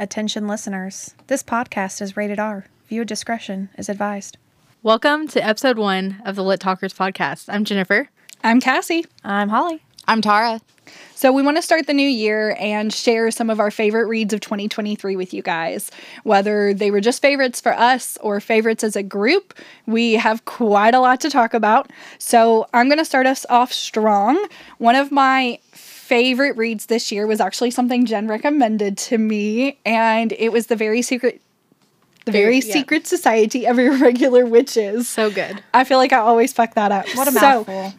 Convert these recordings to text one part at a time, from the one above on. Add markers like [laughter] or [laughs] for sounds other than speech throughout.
Attention listeners. This podcast is rated R. Viewer discretion is advised. Welcome to episode one of the Lit Talkers podcast. I'm Jennifer. I'm Cassie. I'm Holly. I'm Tara. So, we want to start the new year and share some of our favorite reads of 2023 with you guys. Whether they were just favorites for us or favorites as a group, we have quite a lot to talk about. So, I'm going to start us off strong. One of my favorite reads this year was actually something Jen recommended to me, and it was The Very Secret. The Very. Secret Society of [laughs] Irregular Witches. So good. I feel like I always fuck that up. What a So, mouthful.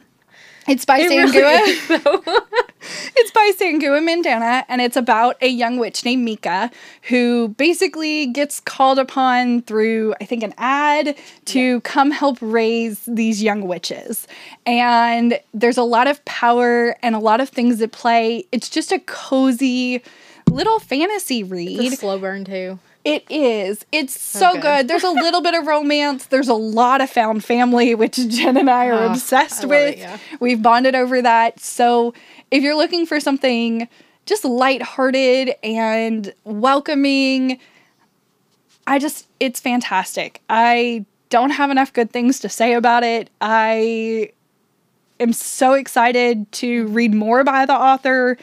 It's by It Sangu. really. [laughs] It's by Sangu Mandanna, and it's about a young witch named Mika who basically gets called upon through, I think, an ad to come help raise these young witches. And there's a lot of power and a lot of things at play. It's just a cozy little fantasy read. Slow burn too. It is. It's so good. good. There's a little bit of romance. There's a lot of found family, which Jen and I are Oh, obsessed I with. it, yeah. We've bonded over that. So if you're looking for something just lighthearted and welcoming, I just, it's fantastic. I don't have enough good things to say about it. I am so excited to read more by the author.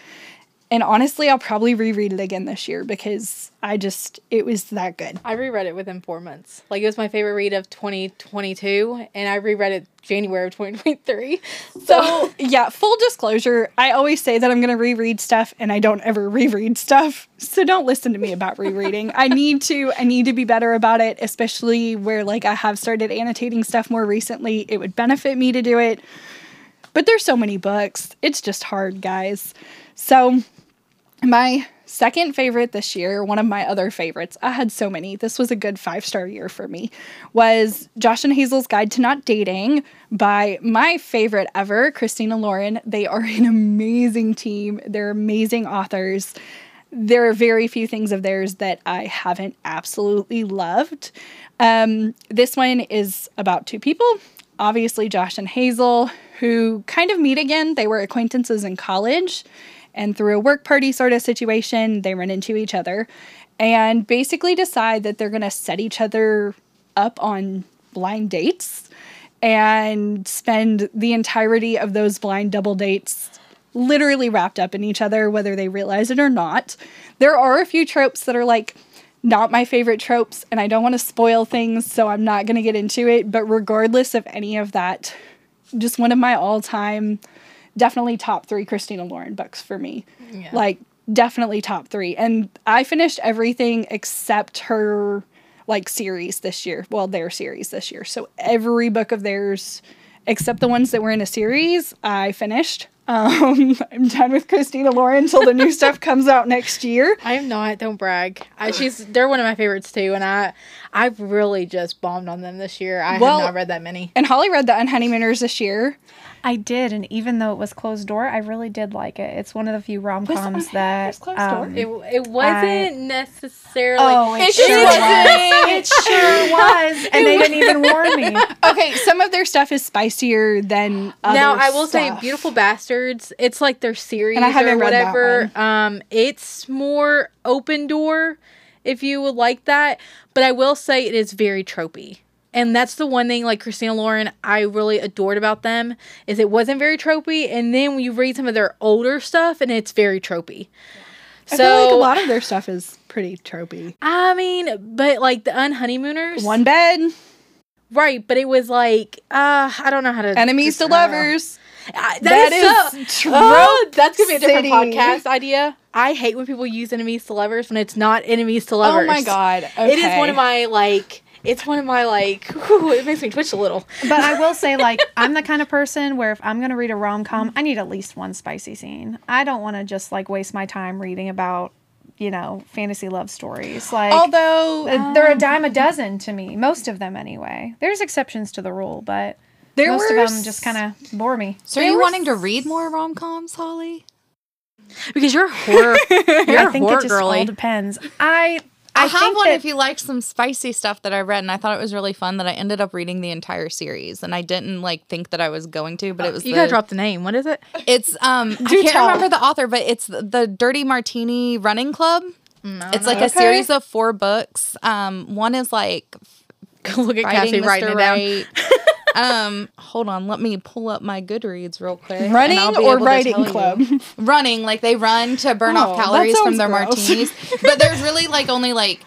And honestly, I'll probably reread it again this year because I just, it was that good. I reread it within four months. Like it was my favorite read of 2022, and I reread it January of 2023. So, yeah, full disclosure, I always say that I'm going to reread stuff and I don't ever reread stuff. So don't listen to me about rereading. I need to I need to be better about it, especially where like I have started annotating stuff more recently. It would benefit me to do it. But there's so many books. It's just hard, guys. So, my second favorite this year, one of my other favorites, I had so many. This was a good five star year for me, was Josh and Hazel's Guide to Not Dating by my favorite ever, Christina Lauren. They are an amazing team, they're amazing authors. There are very few things of theirs that I haven't absolutely loved. Um, this one is about two people, obviously, Josh and Hazel, who kind of meet again. They were acquaintances in college and through a work party sort of situation, they run into each other and basically decide that they're going to set each other up on blind dates and spend the entirety of those blind double dates literally wrapped up in each other, whether they realize it or not. There are a few tropes that are like, not my favorite tropes, and I don't want to spoil things, so I'm not going to get into it. But regardless of any of that, just one of my all time, definitely top three Christina Lauren books for me. Yeah. Like, definitely top three. And I finished everything except her, like, series this year. Well, their series this year. So every book of theirs, except the ones that were in a series, I finished. [laughs] Um, I'm done with Christina Lauren until the new [laughs] stuff comes out next year. I am not. Don't brag. I, she's. They're one of my favorites too, and I, I really just bombed on them this year. I Well- have not read that many. And Holly read the Unhoneymooners this year. I did, and even though it was closed door, I really did like it. It's one of the few rom coms that. closed door? um, It, it wasn't necessarily. Oh, it, It sure sure was. It sure [laughs] was, and they didn't even warn me. [laughs] Okay, some of their stuff is spicier than other now I will say, "Beautiful Bastards." It's like their series And I haven't or read that whatever. Um, it's more open door, if you would like that. But I will say it is very tropey, and that's the one thing. Like Christina Lauren, I really adored about them is it wasn't very tropey, and then when you read some of their older stuff, and it's very tropey. I So feel like a lot of their stuff is pretty tropey. I mean, but like the Unhoneymooners, One bed, right? But it was like, uh, I don't know how to enemies to lovers. I- That that is, is so, oh, that's gonna be a different city. podcast idea. I hate when people use enemies to lovers when it's not enemies to lovers. Oh my god! It is one of my like. It's one of my like. whew, it makes me twitch a little. But I will say, like, [laughs] I'm the kind of person where if I'm to read a rom com, I need at least one spicy scene. I don't want to just like waste my time reading about, you know, fantasy love stories. Like, Although uh, they're a dime a dozen to me, most of them anyway. There's exceptions to the rule, but there most were of them just kind of bore me. So are you wanting to read more rom coms, Holly? Because you're a horror. [laughs] You're I a think horror it just girly. all depends. I I, I, have one that, if you like some spicy stuff that I read, and I thought it was really fun that I ended up reading the entire series, and I didn't like think that I was going to, but it was you the, gotta drop the name. What is it? It's um [laughs] I can't tell. remember the author, but it's the, the Dirty Martini Running Club. It's like a series of four books. Um, one is like Go [laughs] look at Cassie Fighting writing it down. Right. um, hold on, let me pull up my Goodreads real quick. Running or writing tell you. club? [laughs] Running, like they run to burn Oh, off calories from their gross. martinis. but there's really like only like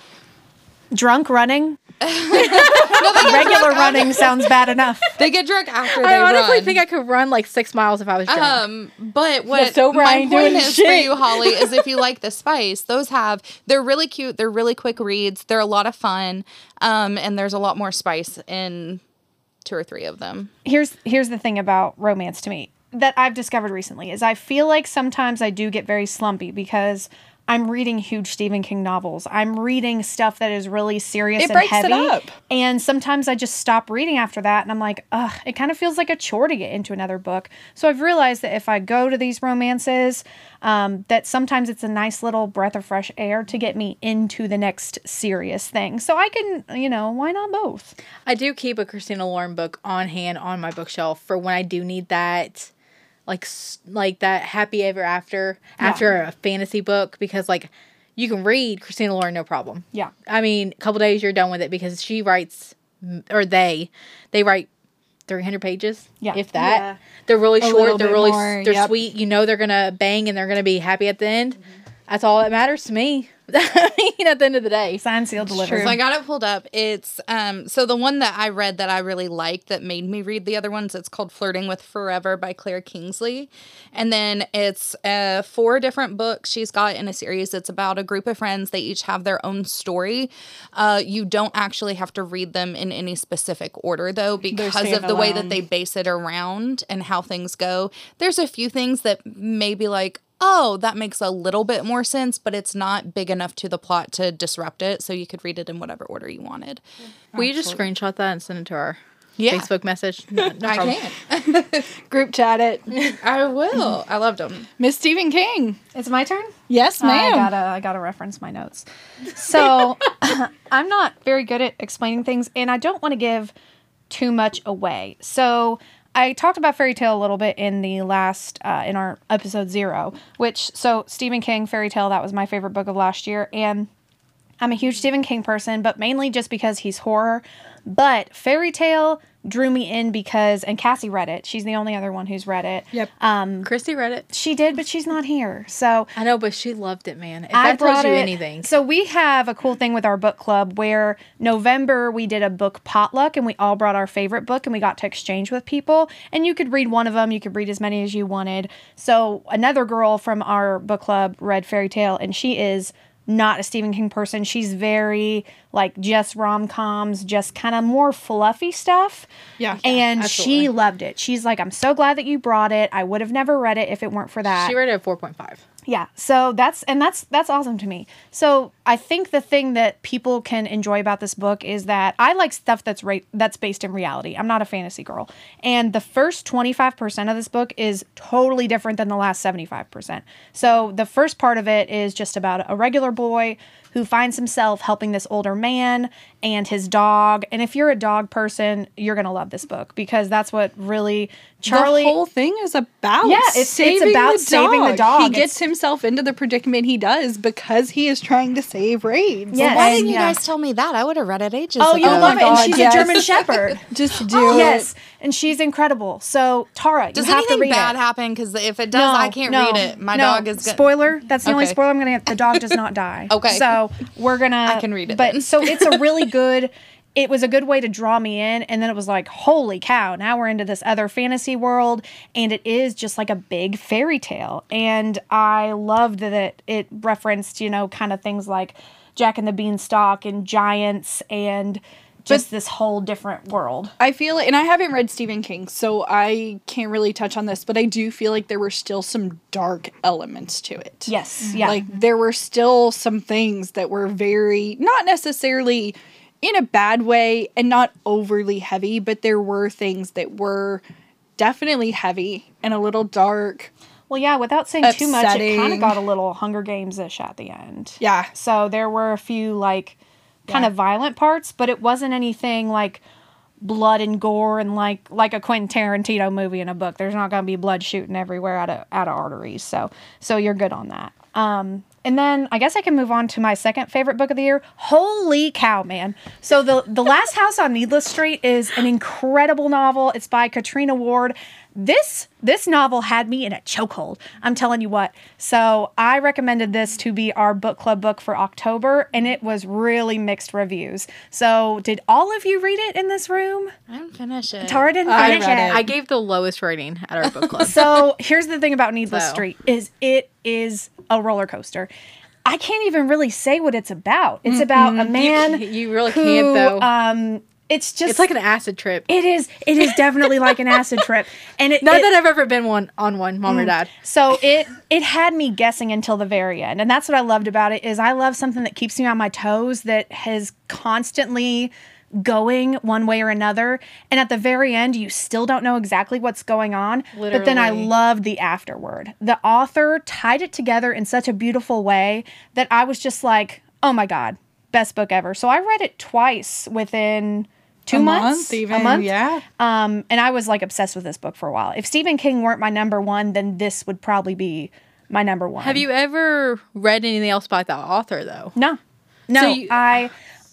[laughs] Drunk running. [laughs] no, Regular running sounds bad enough. they get drunk after they I honestly run. think I could run like six miles if I was drunk. Um, but what sober I my ain't point doing is for you, Holly, is if you like the spice, those have they're really cute. They're really quick reads. They're a lot of fun. Um, and there's a lot more spice in two or three of them. here's here's the thing about romance to me that I've discovered recently is I feel like sometimes I do get very slumpy because I'm reading huge Stephen King novels. I'm reading stuff that is really serious It and breaks it up. And sometimes I just stop reading after that and I'm like, ugh, it kind of feels like a chore to get into another book. So I've realized that if I go to these romances, um, that sometimes it's a nice little breath of fresh air to get me into the next serious thing. So I can, you know, why not both? I do keep a Christina Lauren book on hand on my bookshelf for when I do need that, like like that happy ever after after a fantasy book because like you can read Christina Lauren no problem. Yeah. I mean, a couple days you're done with it because she writes or they they write 300 pages. Yeah. If that. Yeah. They're really little short, they're really more, they're yep. sweet. You know they're going to bang and they're going to be happy at the end. Mm-hmm. That's all that matters to me. [laughs] I mean, at the end of the day. Sign, seal, deliver. true. So I got it pulled up. It's um so the one that I read that I really liked that made me read the other ones. It's called Flirting with Forever by Claire Kingsley, and then it's uh four different books she's got in a series. It's about a group of friends. They each have their own story. Uh, you don't actually have to read them in any specific order though, because of the way that they base it around and how things go. There's a few things that may be like. Oh, that makes a little bit more sense, but it's not big enough to the plot to disrupt it. So you could read it in whatever order you wanted. Will you just screenshot that and send it to our Yeah. Facebook message? No, no I can. [laughs] Group chat it. I will. I loved them. Miss Stephen King. It's my turn? Yes, ma'am. I ma'am. gotta I gotta reference my notes. So [laughs] [laughs] I'm not very good at explaining things, and I don't want to give too much away. So I talked about fairy tale a little bit in the last uh, in our episode zero, which so Stephen King fairy tale that was my favorite book of last year, and I'm a huge Stephen King person, but mainly just because he's horror. But fairy tale drew me in because and Cassie read it. She's the only other one who's read it. Yep. Um, Christy read it. She did, but she's not here. So I know, but she loved it, man. If I that tells you it- anything. So we have a cool thing with our book club where November we did a book potluck and we all brought our favorite book and we got to exchange with people and you could read one of them, you could read as many as you wanted. So another girl from our book club read Fairy Tale and she is not a Stephen King person. She's very like just rom-coms, just kind of more fluffy stuff. Yeah. And absolutely. she loved it. She's like, I'm so glad that you brought it. I would have never read it if it weren't for that. she read it at 4.5. Yeah. So that's and that's that's awesome to me. So I think the thing that people can enjoy about this book is that I like stuff that's right that's based in reality. I'm not a fantasy girl. And the first 25% of this book is totally different than the last 75%. So the first part of it is just about a regular boy who finds himself helping this older man and his dog. And if you're a dog person, you're going to love this book because that's what really Charlie the whole thing is about Yeah, it's- it's saving about the saving the dog. He It's- gets himself into the predicament he does because he is trying to save Raids. Yes. Why didn't you yeah. guys tell me that? I would have read it ages Oh, ago. you Oh love my it. And she's yes. a German Shepherd. [laughs] Just oh, do it. yes, and she's incredible. So Tara, Does you have to anything read bad it. happen? Because if it does, I can't read it. My no. dog is gonna. spoiler. That's the only spoiler I'm gonna get. The dog does not die. [laughs] Okay. So we're gonna. I can read it But then. so it's a really [laughs] good. It was a good way to draw me in, and then it was like, holy cow! Now we're into this other fantasy world, and it is just like a big fairy tale. And I loved that it, it referenced, you know, kind of things like Jack and the Beanstalk and giants and just this whole different world. I feel and I haven't read Stephen King, so I can't really touch on this, but I do feel like there were still some dark elements to it. Yes, mm-hmm. yeah. Like there were still some things that were very not necessarily in a bad way and not overly heavy, but there were things that were definitely heavy and a little dark. Well, yeah, without saying too much, it kind of got a little Hunger Games ish at the end. Yeah. So there were a few like kind Yeah. of violent parts, but it wasn't anything like blood and gore and like like a Quentin Tarantino movie in a book. There's not going to be blood shooting everywhere out of out of arteries. So so you're good on that. Um, and then I guess I can move on to my second favorite book of the year. Holy cow, man! So the the Last House on Needless Street is an incredible novel. It's by Catriona Ward. This this novel had me in a chokehold. I'm telling you what. So I recommended this to be our book club book for October, and it was really mixed reviews. So did all of you read it in this room? I didn't finish it. Tara didn't I finish read it. it. I gave the lowest rating at our book club. [laughs] So here's the thing about Needless So. Street is it is a roller coaster. I can't even really say what it's about. It's about a man. you, you really who, can't though. Um, it's just it's like an acid trip. it is. It is definitely like an acid [laughs] trip, and it. Not it- that I've ever been one on one, mom or mm. dad. so it it had me guessing until the very end, and that's what I loved about it. Is I love something that keeps me on my toes, that has constantly going one way or another, and at the very end, you still don't know exactly what's going on. But then I Literally. loved the afterward. The author tied it together in such a beautiful way that I was just like, oh my god, best book ever. So I read it twice within. Two A months, month, even, a month, yeah. Um, and I was like obsessed with this book for a while. If Stephen King weren't my number one, then this would probably be my number one. Have you ever read anything else by that author though? No, no. So you- I,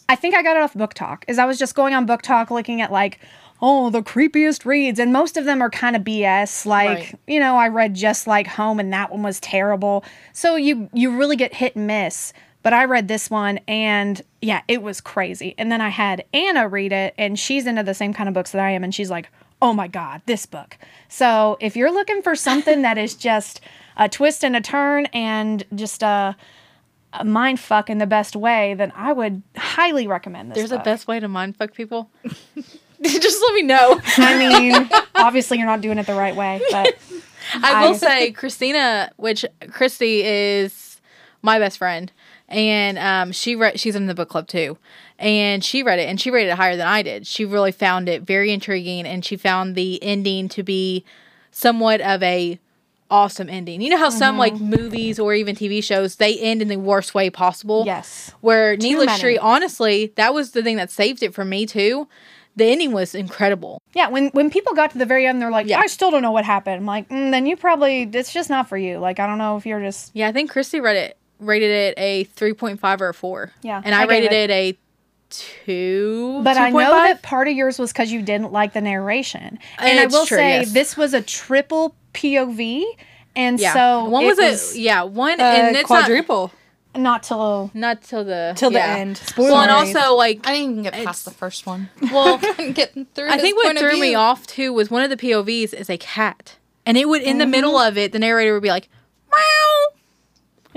I think I got it off BookTok. Is I was just going on BookTok looking at like, oh, the creepiest reads, and most of them are kind of BS. Like, Right. you know, I read Just Like Home, and that one was terrible. So you you really get hit and miss. But I read this one, and yeah, it was crazy. And then I had Anna read it, and she's into the same kind of books that I am, and she's like, oh my god, this book. So if you're looking for something that is just a twist and a turn and just a a mind fuck in the best way, then I would highly recommend this. There's a best way to mind fuck people. [laughs] Just let me know. I mean, obviously you're not doing it the right way, but [laughs] I will I- say Christina, which Christy is my best friend, and um, she read. She's in the book club too, and she read it, and she rated it higher than I did. She really found it very intriguing, and she found the ending to be somewhat of a awesome ending. You know how some like movies or even TV shows they end in the worst way possible. yes. Where Needless many. Street, honestly, that was the thing that saved it for me too. The ending was incredible. Yeah, when when people got to the very end, they're like, Yeah. I still don't know what happened. I'm like, mm, then you probably it's just not for you. Like, I don't know if you're just Yeah, I think Christy read it rated it a three point five or a four. Yeah, and I I, rated it- it a two. But I know 2.5? that part of yours was because you didn't like the narration, and I will true, say yes. this was a triple POV, and yeah, so one it was, was a yeah one Uh, and it's quadruple not till not, not till the till the yeah. end. Well, and also like I didn't even get past the first one. [laughs] well, [laughs] Couldn't get through. I his think what point of threw me off too was one of the POVs is a cat, and it would in the middle of it the narrator would be like meow.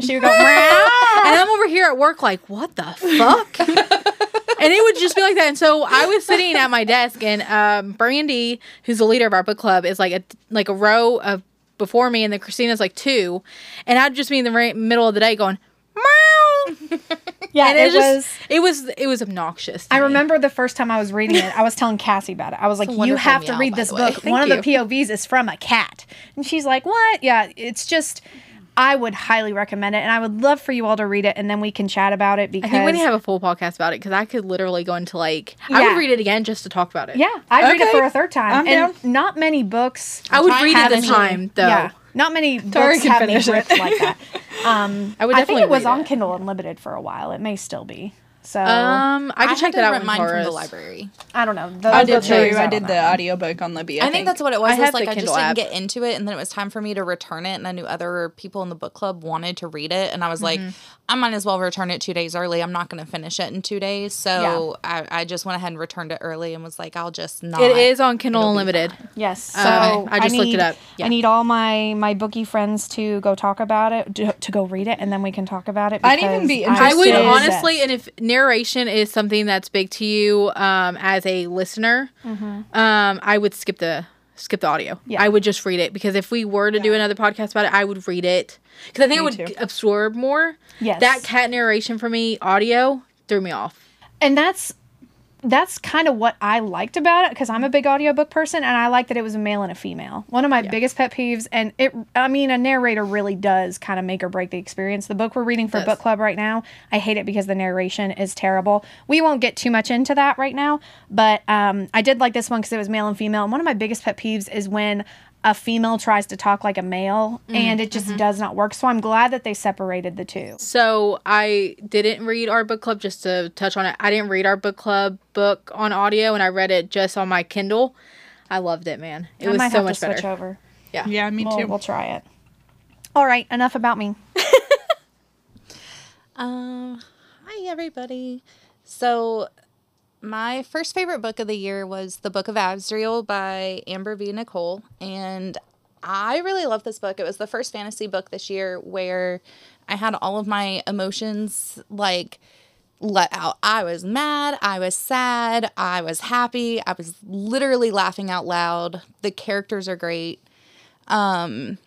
She would go. "Meow." And I'm over here at work like, what the fuck? [laughs] and it would just be like that. And so I was sitting at my desk, and um, Brandy, who's the leader of our book club, is like a like a row of before me, and then Christina's like two, and I'd just be in the ra- middle of the day going, meow. yeah, And it, it, just was. it was it was obnoxious. I me. remember the first time I was reading it, I was telling Cassie about it. I was like, "You have to read this book. [laughs] One of the. POVs is from a cat," and she's like, "What? Yeah, it's just." I would highly recommend it, and I would love for you all to read it, and then we can chat about it. Because I think we need to have a full podcast about it because I could literally go into like I Yeah. would read it again just to talk about it. yeah, I'd read it for a third time, I'm and down. not many books. I would read have it this time though. Yeah, not many Tara books can have me finish it. gripped like that. [laughs] Um, I would I think definitely it was read on it. Kindle Unlimited for a while. It may still be. So Um, I I can had check to that out rent when mine from the library. I don't know. The, I did too. jury's I did on the that. audiobook on Libby. I, think that's what it was. I is have like the I just Kindle didn't app. get into it, and then it was time for me to return it, and I knew other people in the book club wanted to read it, and I was like, I might as well return it two days early. I'm not going to finish it in two days, so I, I just went ahead and returned it early, and was like, I'll just not. It is on Kindle It'll Unlimited. Yes. So Uh, I just looked it up. Yeah. I need all my my bookie friends to go talk about it, to, to go read it, and then we can talk about it. I'd even be I'm I would honestly, and if narration is something that's big to you um, as a listener, um, I would skip the skip the audio. Yeah. I would just read it because if we were to do another podcast about it, I would read it because I think Me it would too. absorb more. Yes. That cat narration for me, audio threw me off. and that's that's kind of what I liked about it because I'm a big audiobook person and I like that it was a male and a female. One of my biggest pet peeves and it I mean a narrator really does kind of make or break the experience. The book we're reading for book club right now, I hate it because the narration is terrible. We won't get too much into that right now, but um I did like this one cuz it was male and female. And one of my biggest pet peeves is when a female tries to talk like a male and it just Mm-hmm. does not work. So I'm glad that they separated the two. So I didn't read our book club just to touch on it. I didn't read our book club book on audio and I read it just on my Kindle. I loved it, man. It I was might so have much to switch better. over. Yeah, me We'll, too. we'll try it. All right, enough about me. Um, [laughs] hi everybody. So, my first favorite book of the year was The Book of Azriel by Amber V. Nicole, and I really love this book. It was the first fantasy book this year where I had all of my emotions like let out. I was mad, I was sad, I was happy, I was literally laughing out loud. The characters are great. Um,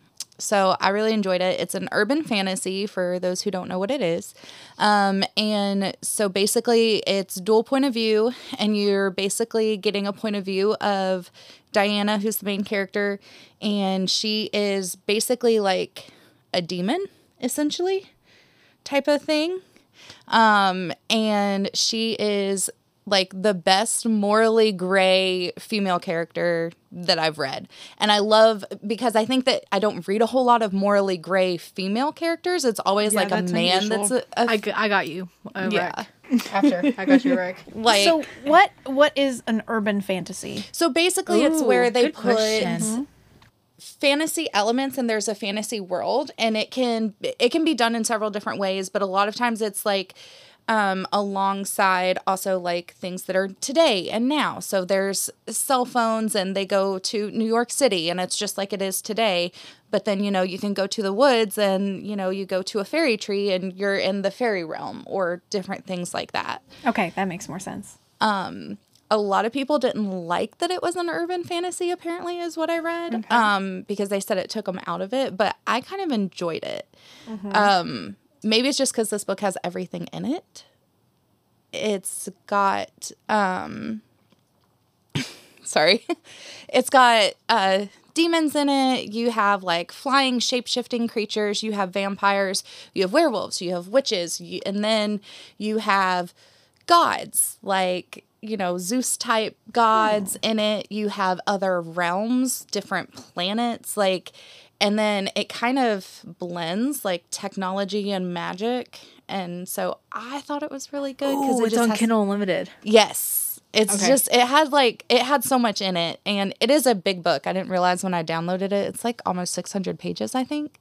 so I really enjoyed it. It's an urban fantasy for those who don't know what it is. Um, and so basically, it's dual point of view, and you're basically getting a point of view of Diana, who's the main character, and she is basically like a demon, essentially, type of thing. Um, and she is like the best morally gray female character that I've read. And I love because I think that I don't read a whole lot of morally gray female characters. It's always Yeah, like a man unusual. that's a, a I, g- I got you. Uh, yeah. Rick. After [laughs] I got you, Rick. Like so what what is an urban fantasy? so basically it's where they good put question. fantasy elements and there's a fantasy world and it can it can be done in several different ways but a lot of times it's like um alongside also like things that are today and now. So there's cell phones and they go to New York City and it's just like it is today. But then you know you can go to the woods and you know you go to a fairy tree and you're in the fairy realm or different things like that. Okay, that makes more sense. Um, a lot of people didn't like that it was an urban fantasy apparently is what i read um because they said it took them out of it but i kind of enjoyed it. Um maybe it's just because this book has everything in it. It's got um [coughs] sorry. [laughs] It's got uh demons in it. You have like flying shape-shifting creatures. You have vampires. You have werewolves. You have witches. You, and then you have gods like you know zeus type gods in it. You have other realms different planets. Like and then it kind of blends like technology and magic and so i thought it was really good because Oh, it it's on has- Kindle Unlimited. Yes. It's Okay. just it had like it had so much in it and it is a big book. I didn't realize when I downloaded it. It's like almost 600 pages, I think.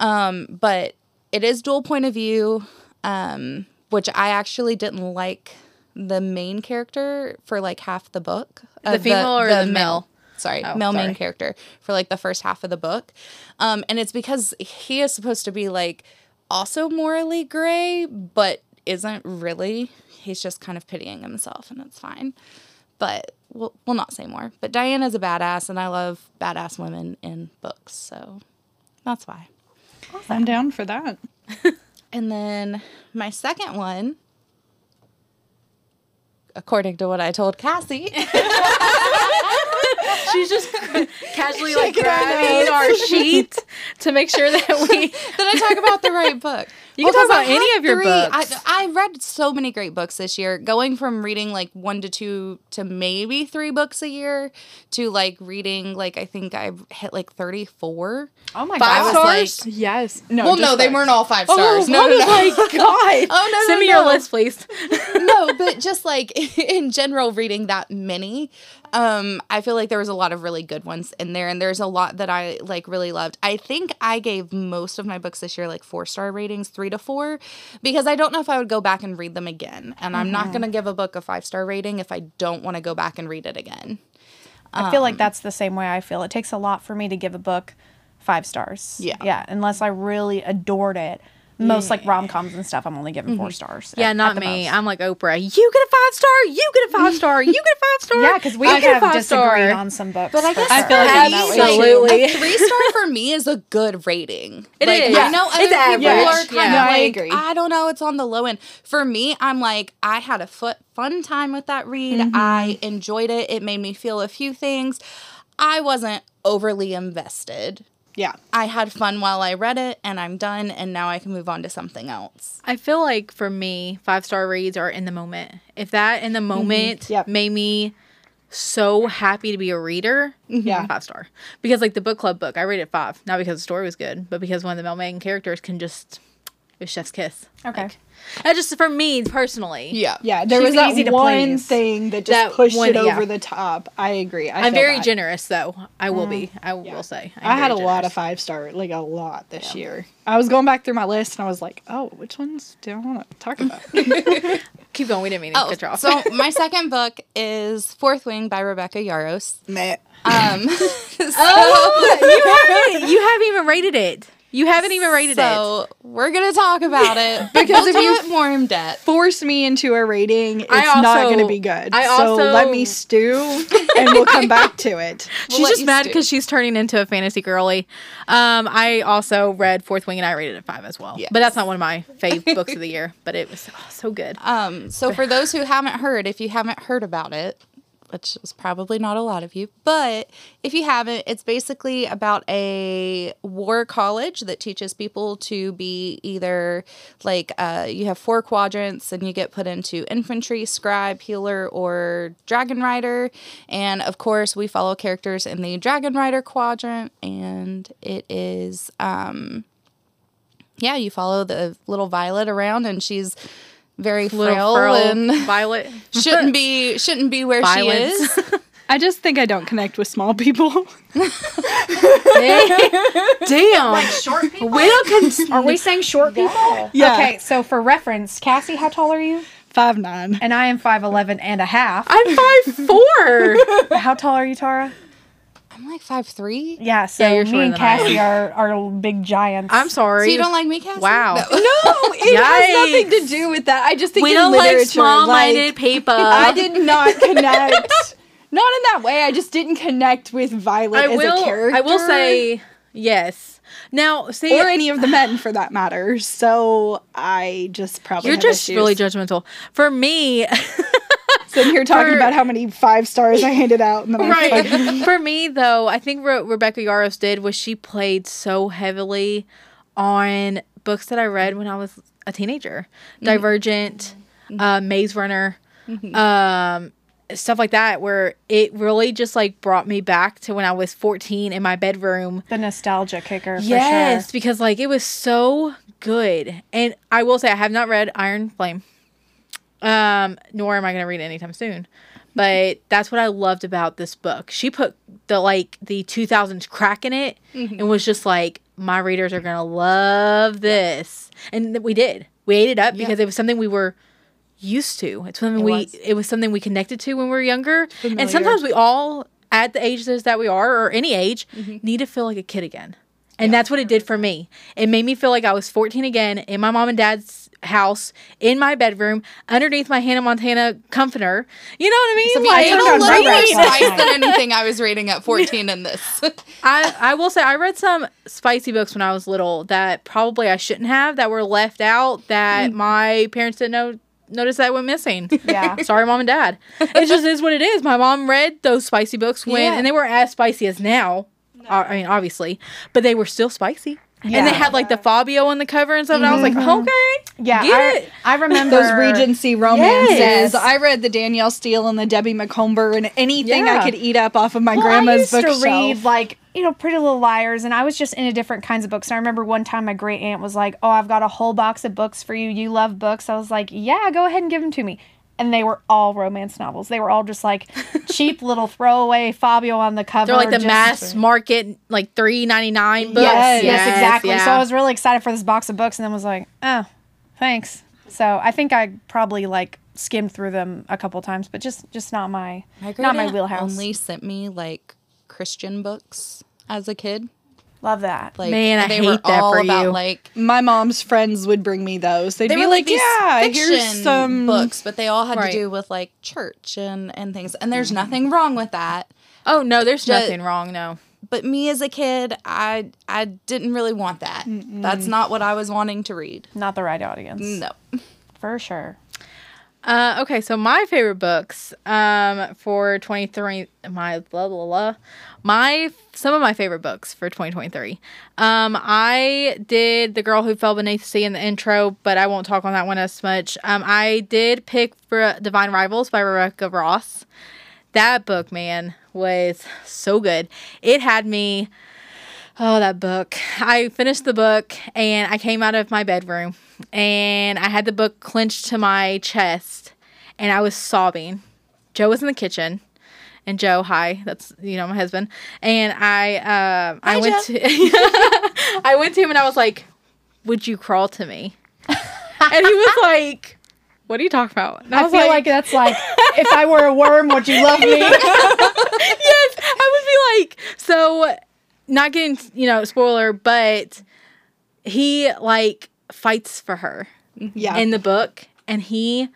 Um but it is dual point of view um which I actually didn't like the main character for like half the book. Uh, The female or the male? Sorry, Oh, male sorry. main character for like the first half of the book. Um and it's because he is supposed to be like also morally gray, but isn't really. He's just kind of pitying himself, and it's fine. But we'll, we'll not say more. But Diana's a badass, and I love badass women in books, so that's why. I'm down for that. [laughs] And then my second one, according to what I told Cassie, [laughs] [laughs] She's just [laughs] casually like grabbing our sheet to make sure that we. [laughs] Did I talk about the right book? You can talk 'cause I about any of your three- books. I, I read so many great books this year, going from reading like one to two to maybe three books a year to like reading like I think I've hit like thirty four. Oh my Five god. stars? Yes. No. well, no, just they weren't all five stars. [laughs] no, no, no. my god! [laughs] Oh no, Send no, me no. your list, please. [laughs] no, but just like in general, reading that many, um, I feel like there was a lot of really good ones in there, and there's a lot that I like really loved. I think I gave most of my books this year like four star ratings, three to four, because I don't know if I would go back and read them again, and I'm not mm-hmm. gonna give a book a five star rating if I don't want to go back and read it again. I feel like um, that's the same way I feel. It takes a lot for me to give a book five stars. Yeah. Yeah. Unless I really adored it. Most like rom coms and stuff, I'm only giving four stars. Yeah, at- not at me. most. I'm like Oprah. You get a five star. You get a five star. You get a five star. Yeah, because we I get a have disagreed five-star. on some books. But I guess. I feel like I'm that way, too. Absolutely. A three star for me is a good rating. [laughs] It like, is. I know other It's people average. are kind Yeah. of No, I like, agree. I don't know, it's on the low end. For me, I'm like, I had a foot fun time with that read. Mm-hmm. I enjoyed it. It made me feel a few things. I wasn't overly invested. Yeah. I had fun while I read it, and I'm done. And now I can move on to something else. I feel like for me, five star reads are in the moment. If that in the mm-hmm. moment Yep. made me so happy to be a reader. Mm-hmm. Yeah. five star because like the book club book, I rated five. Not because the story was good, but because one of the main characters can just it was chef's kiss. Okay. Like, that just for me personally. Yeah. Yeah, there She's was that easy to one please. thing that just That pushed one- it yeah. over the top. I agree. I I'm very that. generous though. I will be. I will say. I'm I had a very lot of five star, like a lot this year. I was going back through my list and I was like, oh, which ones do I want to talk about? [laughs] Keep going. We didn't mean to Oh, cut you off. so my second book is Fourth Wing by Rebecca Yarros. Meh. Um, [laughs] oh, you haven't, you haven't even rated it. You haven't even rated it. so we're gonna talk about it Because [laughs] because if we'll you- more in depth. Force me into a rating. It's I not going to be good. I so also- let me stew [laughs] and we'll come back to it. She's just mad because she's turning into a fantasy girly. Um, I also read Fourth Wing and I rated it five as well. Yes. But that's not one of my fave books of the [laughs] year. But it was oh, so good. Um, so for those who haven't heard, if you haven't heard about it, which is probably not a lot of you, but if you haven't, it's basically about a war college that teaches people to be either like uh, you have four quadrants and you get put into infantry, scribe, healer, or dragon rider. And of course, we follow characters in the dragon rider quadrant, and it is um, yeah, you follow the little Violet around, and she's very Little frail and [laughs] Violet. shouldn't [laughs] be shouldn't be where Violence. she is. [laughs] I just think I don't connect with small people. Damn. Like short people. we don't cons- Are we saying short people? Yeah. Okay, so for reference, Cassie, how tall are you? Five nine. And I am 5'11 and a half. I'm five four. How tall are you, Tara? I'm like five three. Yeah, so Yeah, you're me and than I am. Cassie are, are big giants. I'm sorry. So you don't like me, Cassie? Wow. No. [laughs] No, it has nothing to do with that. I just think we in don't like literature, small-minded like, people. [laughs] I did not [laughs] connect. not in that way. I just didn't connect with Violet I as will. a character. I will say yes. Now, see, or any of the men for that matter. So I just probably you're have just issues. really judgmental. For me, sitting here talking for- about how many five stars I handed out, right. like, [laughs] For me, though, I think what Rebecca Yarros did was she played so heavily on books that I read when I was a teenager, Divergent, uh, Maze Runner, um, stuff like that, where it really just like brought me back to when I was 14 in my bedroom. the nostalgia kicker for yes, sure. because like it was so good, and I will say I have not read Iron Flame, um, nor am I going to read it anytime soon. But that's what I loved about this book. She put the like the 2000s crack in it, and was just like, my readers are gonna love this, and we did. We ate it up because it was something we were used to. It's something It we was. it was something we connected to when we were younger, Familiar. and sometimes we all at the ages that we are or any age need to feel like a kid again. And that's what it did for me. It made me feel like I was 14 again in my mom and dad's house, in my bedroom, underneath my Hannah Montana comforter. You know what I mean? I It's turned a on little more Rugrats last spice night. than anything I was reading at 14 in this. [laughs] I, I will say I read some spicy books when I was little that probably I shouldn't have that were left out that my parents didn't know notice that went missing. Yeah. [laughs] Sorry, mom and dad. It just is what it is. My mom read those spicy books when, Yeah. and they weren't as spicy as now. Uh, I mean, obviously, but they were still spicy. And they Yeah. had like the Fabio on the cover and stuff. And I was like, mm-hmm. okay, Yeah, Get I, it. I [laughs] remember those Regency romances. Yes. I read the Danielle Steel and the Debbie Macomber and anything Yeah. I could eat up off of my Well, I grandma's used bookshelf. to read like you know Pretty Little Liars, and I was just into different kinds of books. And I remember one time my great aunt was like, "Oh, I've got a whole box of books for you. You love books." I was like, "Yeah, go ahead and give them to me." And they were all romance novels. They were all just like [laughs] cheap little throwaway Fabio on the cover. they're like the just- mass market, like three ninety nine books. Yes, yes, exactly. yeah. So I was really excited for this box of books, and then was like, "Oh, thanks." So I think I probably like skimmed through them a couple times, but just just not my My not my wheelhouse. Only sent me like Christian books as a kid. Love that. Like Man, I they hate were that all for about you. like my mom's friends would bring me those. They'd they be were like, these "Yeah, fiction here's some books, but they all had Right. to do with like church and and things. And there's nothing wrong with that. Oh no, there's Ju- nothing wrong. No. But me as a kid, I I didn't really want that. That's not what I was wanting to read. Not the right audience. No. For sure. Uh, okay, so my favorite books um, for 23, my blah, blah, blah, my, some of my favorite books for 2023. Um, I did The Girl Who Fell Beneath the Sea in the intro, but I won't talk on that one as much. Um, I did pick for Divine Rivals by Rebecca Ross. that book, man, was so good. It had me. Oh, that book. I finished the book and I came out of my bedroom and I had the book clenched to my chest and I was sobbing. Joe was in the kitchen. And Joe, hi, that's you know my husband. And I, uh, I went to, [laughs] I went to him and I was like, "Would you crawl to me?" and he was like, "What are you talking about?" And I, was feel like, that's like [laughs] if I were a worm, would you love me? [laughs] yes, I would be like, so not getting, you know, spoiler, but he like fights for her Yeah. in the book and he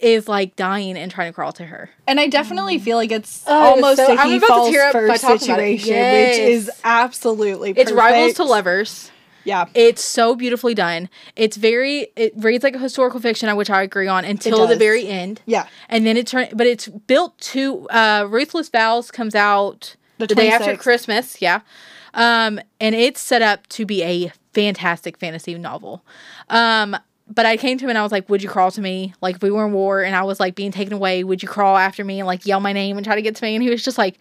is like dying and trying to crawl to her. And I definitely feel like it's Oh, it was almost so- a I'm he about to falls tear up first talking about it. situation, which is Yes. absolutely It's rivals to lovers. Yeah. It's so beautifully done. It's very it reads like a historical fiction, which I agree on until the very end. Yeah. And then it turn but it's built to uh Ruthless Vows comes out The the, day after Christmas, yeah. Um and it's set up to be a fantastic fantasy novel. Um but I came to him and I was like, Would you crawl to me? Like if we were in war and I was like being taken away, would you crawl after me and like yell my name and try to get to me? And he was just like,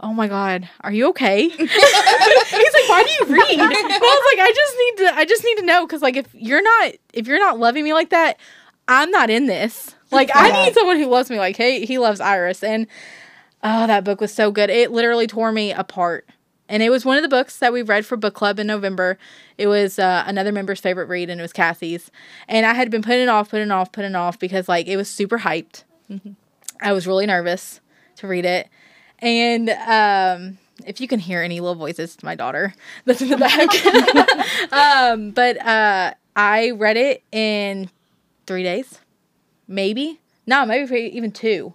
Oh my god, are you okay? [laughs] He's like, Why do you read? And I was like, I just need to I just need to know because like if you're not if you're not loving me like that, I'm not in this. Like I need someone who loves me like hey he loves Iris and oh that book was so good. It literally tore me apart. And it was one of the books that we read for book club in November. It was uh, another member's favorite read, and it was Cassie's. And I had been putting it off, putting it off, putting it off because like it was super hyped. I was really nervous to read it. And um, if you can hear any little voices, my daughter [laughs] that's in the back. [laughs] um, but uh, I read it in three days, maybe. No, maybe even two.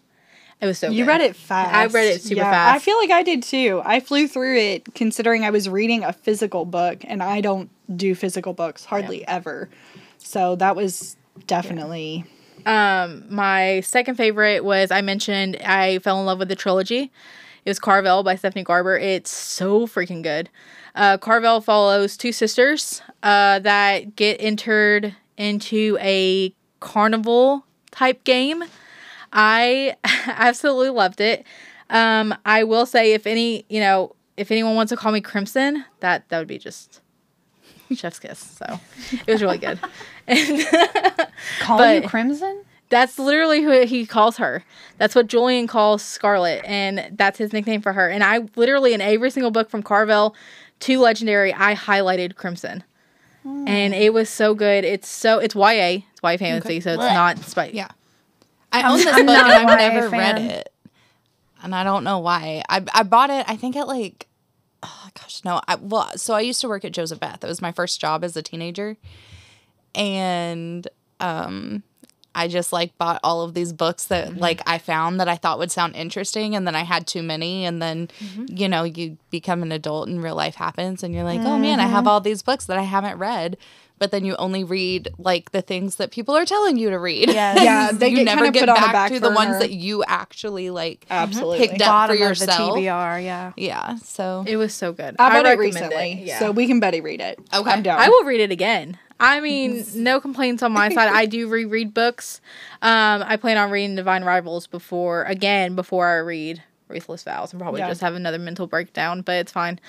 It was so You good. read it fast. I read it super Yeah, fast. I feel like I did too. I flew through it considering I was reading a physical book and I don't do physical books hardly ever. So that was definitely Um, my second favorite was I mentioned I fell in love with the trilogy. It was Caraval by Stephanie Garber. It's so freaking good. Uh, Caraval follows two sisters uh, that get entered into a carnival type game. I [laughs] absolutely loved it. Um, I will say if any, you know, if anyone wants to call me Crimson, that that would be just chef's kiss. So it was really good. [laughs] And [laughs] Call you Crimson? that's literally who he calls her. That's what Julian calls Scarlet, and that's his nickname for her. And I literally in every single book from Caraval to Legendary, I highlighted Crimson, and it was so good. It's so it's YA, it's YA fantasy, so it's not spice. Yeah. I own this book and I've never read it. And I don't know why. I I bought it I think at like oh gosh, no. I well, so I used to work at Joseph Beth. It was my first job as a teenager. And um I just like bought all of these books that like I found that I thought would sound interesting and then I had too many and then you know you become an adult and real life happens and you're like, "Oh man, I have all these books that I haven't read." But then you only read like the things that people are telling you to read. Yes. [laughs] Yeah, they you get never kinda get put on the back, back to the ones that you actually like absolutely. picked up Bottom for of yourself. the TBR, yeah. Yeah, so It was so good. I read it recommend recently, Yeah. so we can Betty read it. Okay. I'm down. I will read it again. I mean, no complaints on my [laughs] side. I do reread books. Um, I plan on reading Divine Rivals before again before I read Ruthless Vows and probably Yeah. just have another mental breakdown, but it's fine.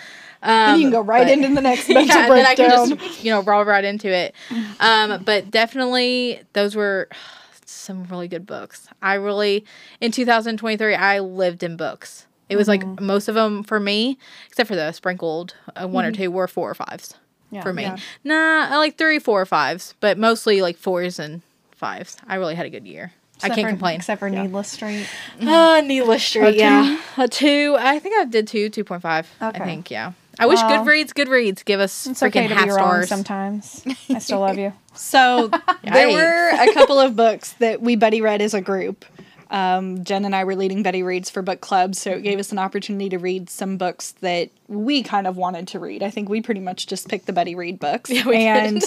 Um, and you can go right but- into the next [laughs] mental yeah, and then I breakdown. can just you know roll right into it. [sighs] Um, but definitely those were [sighs] some really good books. I really in 2023 I lived in books. It was Mm-hmm. like most of them for me, except for the sprinkled uh, one or two were four or fives Yeah. for me. Yeah. Nah, I like three, four or fives, but mostly like fours and fives. I really had a good year. I can't for- complain. Except for Needless Street. Uh, [laughs] Needless Street, yeah. A two. I think I did two, 2.5. Okay. I think, yeah. I wish Well, Goodreads, Goodreads give us It's freaking okay to half be wrong stars. sometimes. I [laughs] still love you. So [laughs] there were a couple of books that we buddy read as a group. Um, Jen and I were leading Betty reads for book club, so it gave us an opportunity to read some books that we kind of wanted to read. I think we pretty much just picked the Betty read books, [laughs] did. and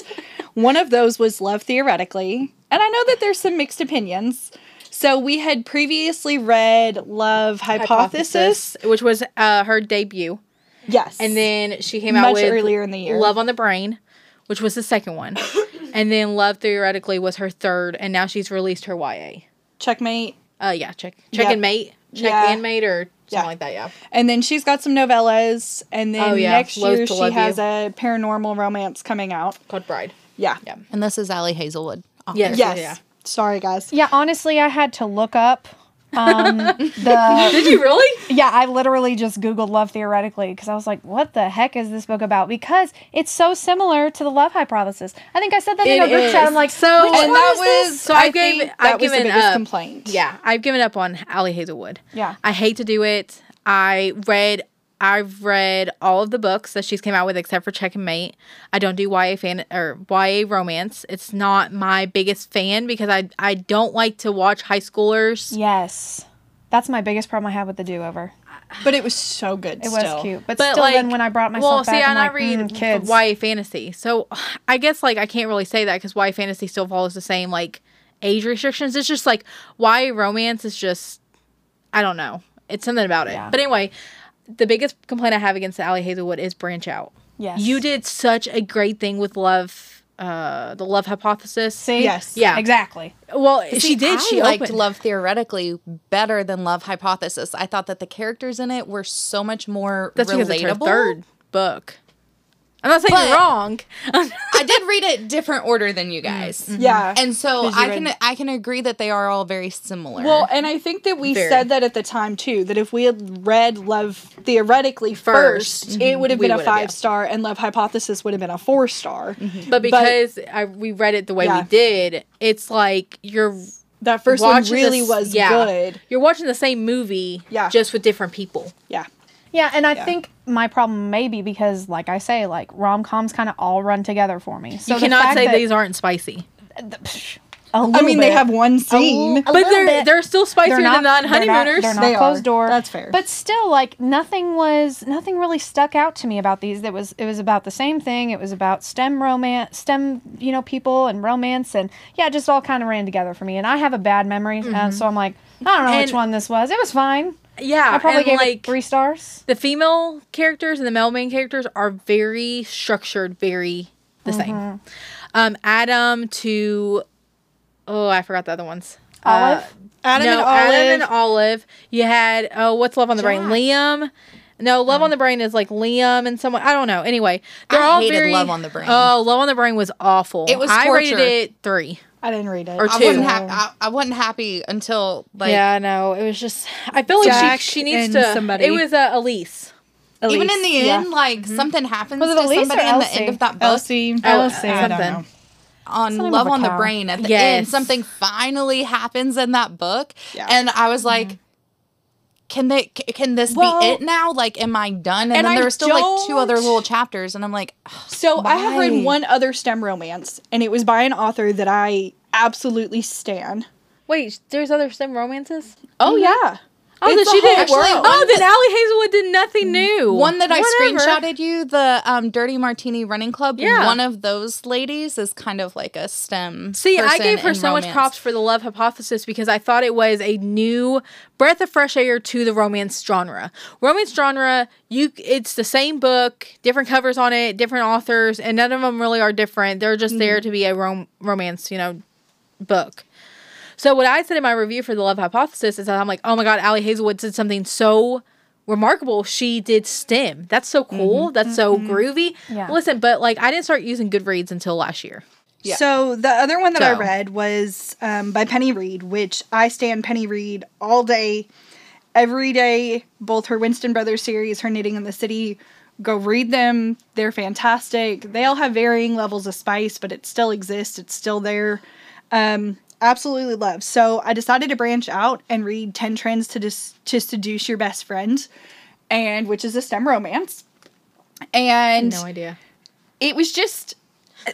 one of those was Love Theoretically. And I know that there's some mixed opinions. So we had previously read Love Hypothesis. which was uh, her debut. Yes, And then she came out much with earlier in the year. Love on the Brain, which was the second one. [coughs] and then Love Theoretically was her third, and now she's released her YA. Checkmate. Uh, yeah, check check Yep. and mate. check Yeah. and mate or something Yeah. like that. Yeah. And then she's got some novellas, and then Oh, yeah. next Loath year she has You. a paranormal romance coming out. Called Bride. Yeah. Yeah. And this is Ali Hazelwood. author. Yes. Yes. Yeah. Sorry, guys. Yeah, honestly, I had to look up um, [laughs] the. Did you really? Yeah, I literally just Googled love theoretically because I was like, what the heck is this book about? Because it's so similar to the love hypothesis. I think I said that in It our group chat. I'm like, So- which And one that is this? So I I gave- think I've was given biggest up. complaint. Yeah, I've given up on Ali Hazelwood. Yeah. I hate to do it. I read I've read all of the books that she's came out with except for Check and Mate. I don't do YA fan or YA romance. It's not my biggest fan because I I don't like to watch high schoolers. Yes. That's my biggest problem I have with the do over. But it was so good. It still. was cute. But, But still, like, then when I brought myself well, back, see, I'm and I like, read mm, kids. YA fantasy, so I guess like I can't really say that because YA fantasy still follows the same like age restrictions. It's just like YA romance is just I don't know. It's something about it. Yeah. But anyway, the biggest complaint I have against Ali Hazelwood is branch out. Yes. You did such a great thing with love, uh, the love hypothesis. See? Yes. Yeah. Exactly. Well, she did. I she liked opened. Love Theoretically better than Love Hypothesis. I thought that the characters in it were so much more That's because relatable. it's her third book. I'm not saying But- you're wrong. I did read it different order than you mm. guys. Mm-hmm. Yeah. And so you I read- can I can agree that they are all very similar. Well, and I think that we Very. said that at the time too. That if we had read Love theoretically first, First. it mm-hmm. would have been a would've, yeah. five star, and Love Hypothesis would have been a four star. Mm-hmm. But because I, we read it the way Yeah. we did, it's like you're That first one watching really this- was yeah, good. You're watching the same movie, Yeah. just with different people. Yeah. Yeah, and I Yeah. think my problem may be because, like I say, like rom coms kind of all run together for me. So you cannot say that- these aren't spicy, A I little mean, they have one scene. A but they're bit. they're still spicier They're not, than the they're not- They're not They closed are. door. That's fair. But still, like nothing was nothing really stuck out to me about these. That was it was about the same thing. It was about STEM romance, STEM you know people and romance, and yeah, it just all kind of ran together for me. And I have a bad memory, uh, so I'm like, I don't know which one this was. It was fine. Yeah, I probably and gave like it three stars. the female characters and the male main characters are very structured, very the Mm-hmm. same. Um, Adam to oh, I forgot the other ones. Olive? Uh, Adam no, and Olive. Adam and Olive. You had oh, what's Love on the Brain? Liam. No, Love on the Brain is like Liam and someone. I don't know. Anyway, they're I all hated very. Love on the Brain. Oh, Love on the Brain was awful. It was I rated it three. I didn't read it. Or I two. wasn't happy. I, I wasn't happy until like yeah, no, it was just. I feel like Jack she she needs to. somebody. It was uh, Elise. even in Elise, the yeah. end, like something happens Was it to Elise or somebody in the Elsie? end of that book Elsie. Oh, Elsie. I don't something. know. on Love of a on the. Brain at the Yes. end. Something finally happens in that book, Yeah. and I was like. Can they? Can this Well- be it now? Like, am I done? And, And then I there were still like two other little chapters, and I'm like, ugh, So I have read one other STEM romance, and it was by an author that I absolutely stan. Wait, there's other STEM romances. Oh mm-hmm. yeah. Oh, then she did. Actually, world. oh, then that- Ali Hazelwood did nothing new. one that I Whatever. screenshotted you, the um, Dirty Martini Running Club. Yeah. one of those ladies is kind of like a STEM. See, I gave her so much props for the love hypothesis because I thought it was a new breath of fresh air to the romance genre. Romance genre, you it's the same book, different covers on it, different authors, and none of them really are different. They're just there to be a rom- romance, you know, book. So what I said in my review for the love hypothesis is that I'm like, oh my god, Ali Hazelwood did something so remarkable. She did STEM. That's so cool. That's so groovy. Yeah. Listen, but like I didn't start using Goodreads until last year. Yeah. So the other one that I read was um, by Penny Reid, which I stand Penny Reid all day, every day. Both her Winston Brothers series, her Knitting in the City. Go read them. They're fantastic. They all have varying levels of spice, but it still exists. It's still there. Um, absolutely love. So I decided to branch out and read Ten Trends to dis- to Seduce Your Best Friend, and which is a STEM romance. And No idea. it was just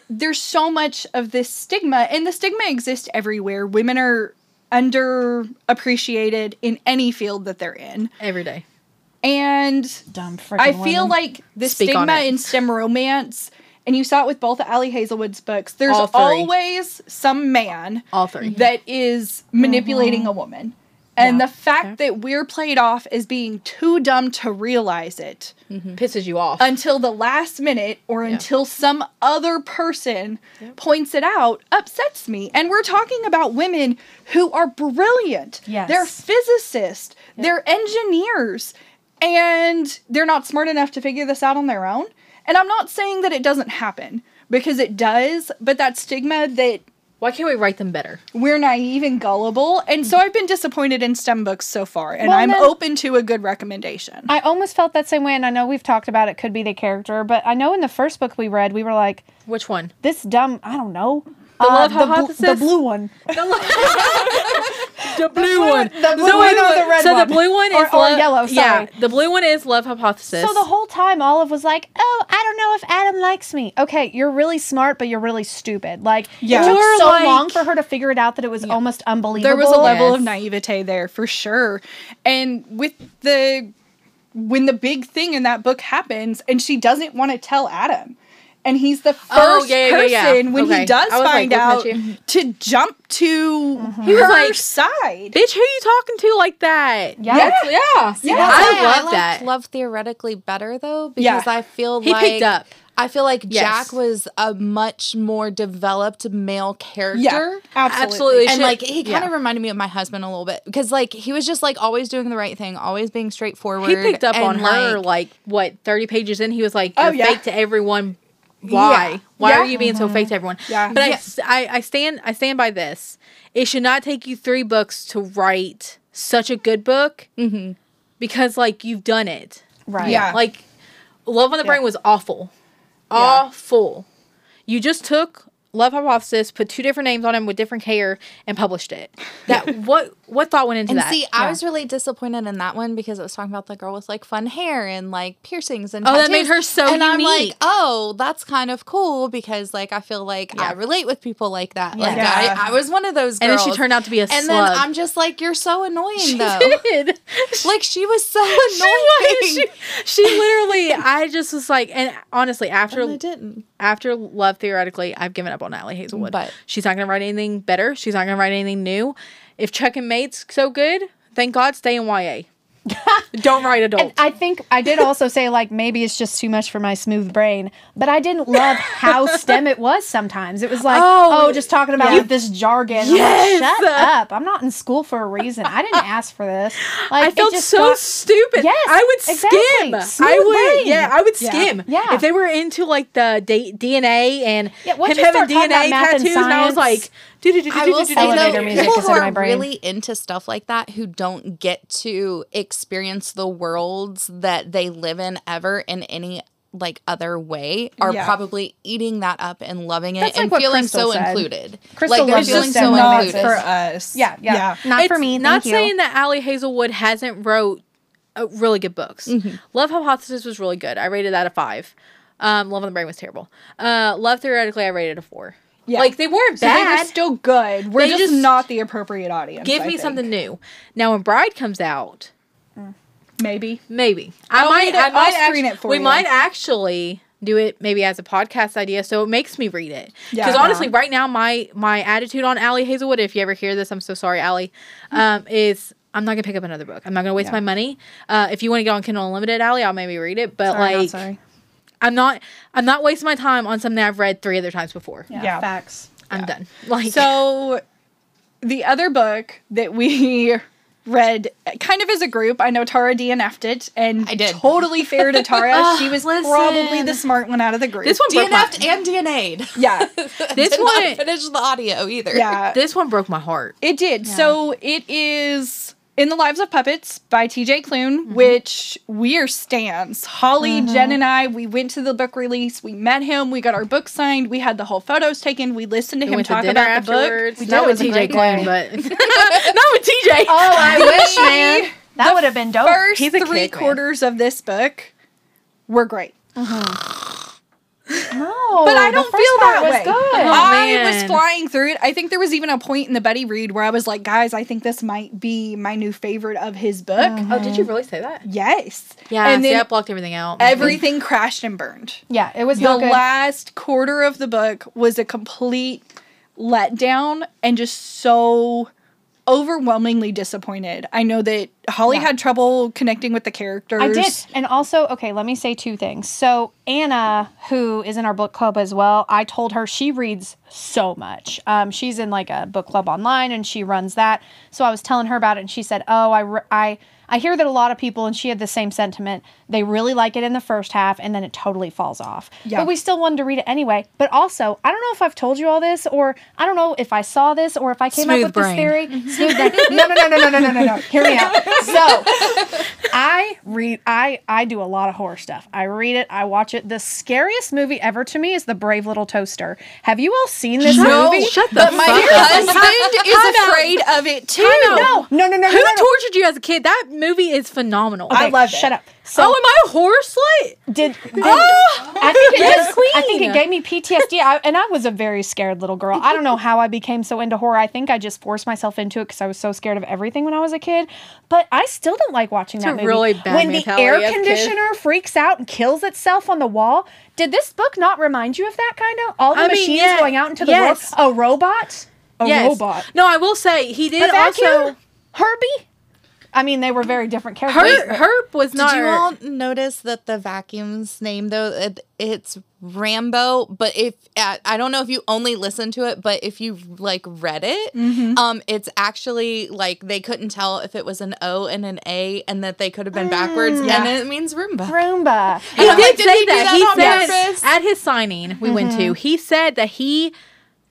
there's so much of this stigma and the stigma exists everywhere women are underappreciated in any field that they're in Every day. and Dumb i feel women. like the Speak stigma in stem romance and you saw it with both Ali Hazelwood's books there's always some man All three. Mm-hmm. that is manipulating mm-hmm. a woman And Yeah. the fact that we're played off as being too dumb to realize it mm-hmm. Pisses you off. until the last minute or until some other person points it out upsets me. And we're talking about women who are brilliant. Yes. They're physicists, they're engineers, and they're not smart enough to figure this out on their own. And I'm not saying that it doesn't happen because it does, but that stigma that Why can't we write them better? we're naive and gullible. And so I've been disappointed in STEM books so far, and Well, I'm then- open to a good recommendation. I almost felt that same way, and I know we've talked about it. Could be the character, but I know in the first book we read, we were like, Which one? "This dumb, I don't know." Uh, the love bl- [laughs] [laughs] the blue one. The blue one. The blue so one or the red so one? the blue one is or love, yellow, Yeah, the blue one is love hypothesis. So the whole time, Olive was like, "Oh, I don't know if Adam likes me." Okay, you're really smart, but you're really stupid. Like Yeah. it took Or, so like- long for her to figure it out that it was almost unbelievable. there was a level of naivete there for sure. And with the when the big thing in that book happens and she doesn't want to tell Adam. And he's the oh, first Oh, yeah, yeah, yeah, person yeah. when Okay. he does I was, like, find out to jump to mm-hmm. He was her like, side. bitch, who you talking to like that? Yeah. That's- yeah. Yeah. I Yeah, love liked that. Love theoretically better though because Yeah. I feel He like picked up. I feel like Yes. Jack was a much more developed male character. yeah, absolutely. Absolutely. And like he kind of yeah. reminded me of my husband a little bit because like he was just like always doing the right thing, always being straightforward. He picked up on and, her like, like what thirty pages in. He was like, Oh, "You're yeah. fake to everyone. Why? Yeah. Why Yeah. are you being so fake to everyone?" Yeah. But I Yeah. s I I, stand I stand by this. It should not take you three books to write such a good book Mhm. because like you've done it. right. Yeah. Like Love on the Brain was awful, awful. You just took Love Hypothesis, put two different names on him with different hair, and published it. That [laughs] what what thought went into And that? see, I was really disappointed in that one because it was talking about the girl with like fun hair and like piercings and Oh, that made her so and I'm like, oh, that's kind of cool because like I feel like I relate with people like that. Like Yeah. I, I was one of those and then she turned out to be a and slug. then I'm just like, you're so annoying though. [laughs] did. [laughs] like she was so she annoying. was. She, she literally. I just was like, and honestly, after And I didn't. after Love theoretically, I've given up on Natalie Hazelwood. But- she's not gonna write anything better. She's not gonna write anything new. If Check and Mate's so good, thank God, stay in YA. [laughs] Don't write adult. And I think I did also say like maybe it's just too much for my smooth brain, but I didn't love how [laughs] STEM it was sometimes. It was like, Oh, oh, just talking about yeah. this jargon. I'm like, Yes. Shut up! I'm not in school for a reason. I didn't [laughs] ask for this. Like I felt so got- stupid. Yes, I would exactly. skim. I would, brain. yeah, I would skim. Yeah. If they were into like the D- DNA and Yeah, him having start talking about DNA math and tattoos, and I was like, I do will do say do Elevator though, music people is who in my are really into stuff like that who don't get to experience the worlds that they live in ever in any like other way are Yeah. probably eating that up and loving it That's and what feeling Crystal so said. included. Crystal like they're loves feeling so so not included. for us. Yeah, yeah, yeah. Not it's for me. Not you. saying that Ali Hazelwood hasn't wrote uh, really good books. Mm-hmm. Love Hypothesis was really good. I rated that a five. Um, Love on the Brain was terrible. Uh, Love Theoretically, I rated a four. Yeah. Like they weren't So they bad. were still good. We're just, just- not the appropriate audience. Give I me think. something new. Now, when Bride comes out, Maybe. maybe I I'll might. I might screen act- it for you. We you. might actually do it maybe as a podcast idea, so it makes me read it. Yeah. Because honestly, right now my my attitude on Ali Hazelwood, if you ever hear this, I'm so sorry, Ali, um, is I'm not gonna pick up another book. I'm not gonna waste Yeah. my money. Uh, if you want to get on Kindle Unlimited, Ali, I'll maybe read it. But Sorry, like, sorry. I'm not. I'm not wasting my time on something I've read three other times before. Yeah, Yeah. facts. I'm done. [laughs] Like, So, the other book that we [laughs] read kind of as a group, I know Tara DNF'd it, and I did. totally fair to Tara. [laughs] she ah, was listen. probably the smart one out of the group. this one broke my. DNF'd and DNA'd. yeah, This Did one- not finish the audio either. yeah, This one broke my heart. it did. So it is. In the Lives of Puppets by TJ Klune, Mm-hmm. which we're stans. Holly, Jen, and I, we went to the book release. We met him. We got our book signed. We had the whole photos taken. We listened to We him went to talk dinner about the book. afterwards. We did. [laughs] [laughs] Not with was TJ great Klune, but not with TJ. Oh, I [laughs] wish, man. That would have been dope. First He's a three kick, man. quarters of this book were great. No, But I don't feel that was way. good. Oh, I was flying through it. I think there was even a point in the Betty read where I was like, guys, I think this might be my new favorite of his book. Oh, did you uh-huh. really say that? Yes. Yeah, And see, then I blocked everything out. everything crashed and burned. Yeah, it was The good. last quarter of the book was a complete letdown and just so overwhelmingly disappointed. I know that Holly Yeah. had trouble connecting with the characters. I did. And also, okay, let me say two things. So, Anna, who is in our book club as well, I told her she reads so much. Um, she's in like a book club online and she runs that. So, I was telling her about it and she said, Oh, I, re- I, I hear that a lot of people, and she had the same sentiment, they really like it in the first half and then it totally falls off. Yeah. But we still wanted to read it anyway. But also, I don't know if I've told you all this or I don't know if I saw this or if I came Smooth up with brain. this theory. Mm-hmm. Smooth brain. No, no, no, no, no, no, no, no, no. Hear me out. So, I read I I do a lot of horror stuff. I read it, I watch it. The scariest movie ever to me is The Brave Little Toaster. Have you all seen this No, movie? shut the But my fuck up. husband is afraid of it too. No, no, no, no, no, Who no, no. tortured you as a kid? That movie is phenomenal. I Okay, love it. Shut up. So oh, am I a horror slut? did, did Oh, I think it yes, just. I think it gave me PTSD, I, and I was a very scared little girl. I don't know how I became so into horror. I think I just forced myself into it because I was so scared of everything when I was a kid. But I still don't like watching that a movie. really bad when the air as a kid. conditioner freaks out and kills itself on the wall. Did this book not remind you of that kind of all the I mean, machines yeah, going out into the yes. world? A robot? A yes. robot? No, I will say he did also. Herbie? I mean, they were very different characters. Herp, Herb was not. Did you all notice that the vacuum's name though it, it's Rambo? But if uh, I don't know if you only listened to it, but if you like read it, um, it's actually like they couldn't tell if it was an O and an A, and that they could have been backwards, yeah. and it means Roomba. Roomba. He did like, did say he that. that He said purpose? at his signing we went to. He said that he